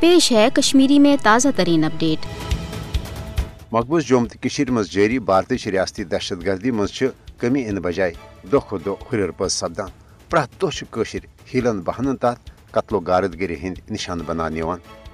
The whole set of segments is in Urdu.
پیش ہے کشمیری میں تازہ ترین اپڈیٹ۔ مقبوض جوم تو مز جاری بھارتی ریاستی دہشت گردی مز کمی ان بجائے دہ کھو دہ ہر پز سپدان۔ پریت دہ ہیلن بہانن تحت قتل و غارت گری ہند نشان بنانے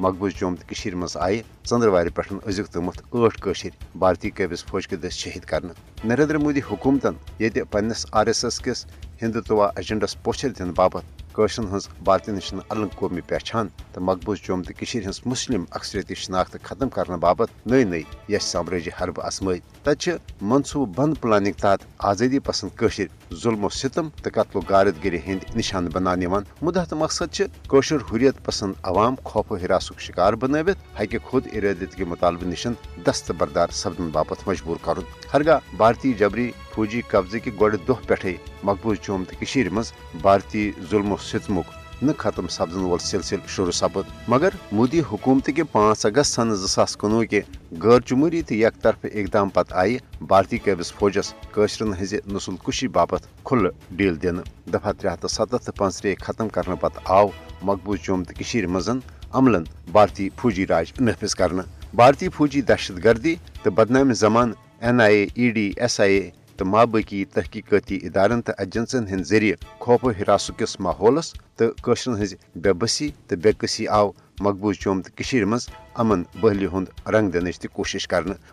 مقبوض جوم تو مز آئے ژندروار پہ ازیک تمت ٹھٹ بھارتی قابض فوج کے دس شہید کرنا نریندر مودی حکومتن یہ پنس آر ایس ایس کس ہندوتوا ایجنڈس پوچھر دن باپت قشرن ہز بھارتی نشن الگ قومی پہچان تو مقبوض جوم تو مسلم اکثریتی شناخت ختم کرنے باپت نئی نئی یش سامراجی حرب ازمائی تت منصوبہ بند پلاننگ تحت آزادی پسند قشر ظلم و ستم تو قتل و غارت گری ہند نشان بنانے مدہ تو مقصد قشر حریت پسند عوام خوف و ہراسک شکار بنوت ہکہ خود ارادت کے مطالبہ نشن دست بردار سپدن باپت مجبور کرن۔ ہرگاہ بھارتی جبری فوجی قبضہ کہ گۄڈٕ دۄہ پٮ۪ٹھے مقبوض جوم تو منٛز بھارتی ظلم و ستمک نہ ختم سپدن وول سلسلہ شروع سپد مگر مودی حکومت کے پانچ اگست سن زاس کنوہ کے غیر جمہوری تو یک طرف اقدام پتہ آئی بھارتی قابض فوجس قشرن ہز نسل کشی باپت کھل ڈیل دن دفعہ ترے ہتھ ستھ تو پانچ ختم کرنے پتہ آو مقبوض جوم تو مزن عملن بھارتی فوجی راج نافذ کرنا بھارتی فوجی دہشت گردی تو بدنام زمان N I A, E D, S I A تو مابقی تحقیقاتی ادارن تو ایجنسن ہند ذریعہ خوف و حراس کس ماحولس تو قشرن ہز بے بسی تو بے قسی آو مقبوض چوم تو مز امن بحلی ہند رنگ دنچ تہ کوشش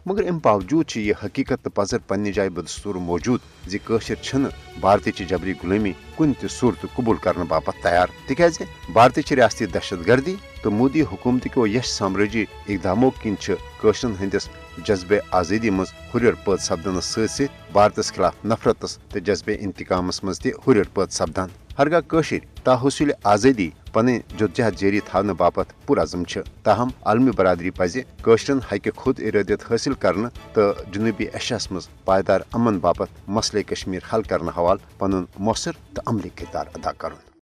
مگر ام باوجود یہ حقیقت تو پذر پنہ جائے بدستور موجود زشر چھ بھارتی چہ جبری غلامی کن تہ صورت قبول کرنے باپت تیار۔ تکیاز بھارتی چہ ریاستی دہشت گردی تو مودی حکومت کو یش سامراجی اقداموں کن قشرن ہندس جذبہ آزادی مز ہر پت سپدنس ست ست بھارتس خلاف نفرتس تو جذبہ انتقامس مز تہ ہر پت سپدان۔ ہرگاہ قشر تاحصول آزادی پن جدجہد جاری تھونہ باپت پرعزم تاہم، عالمی برادری پزِ قشرن خود ارادیت حاصل کرنے تو جنوبی ایشیاس مز پائیدار امن باپت مسئلے کشمیر حل کرنے حوالہ پن مؤثر تو عملی کردار ادا کرن۔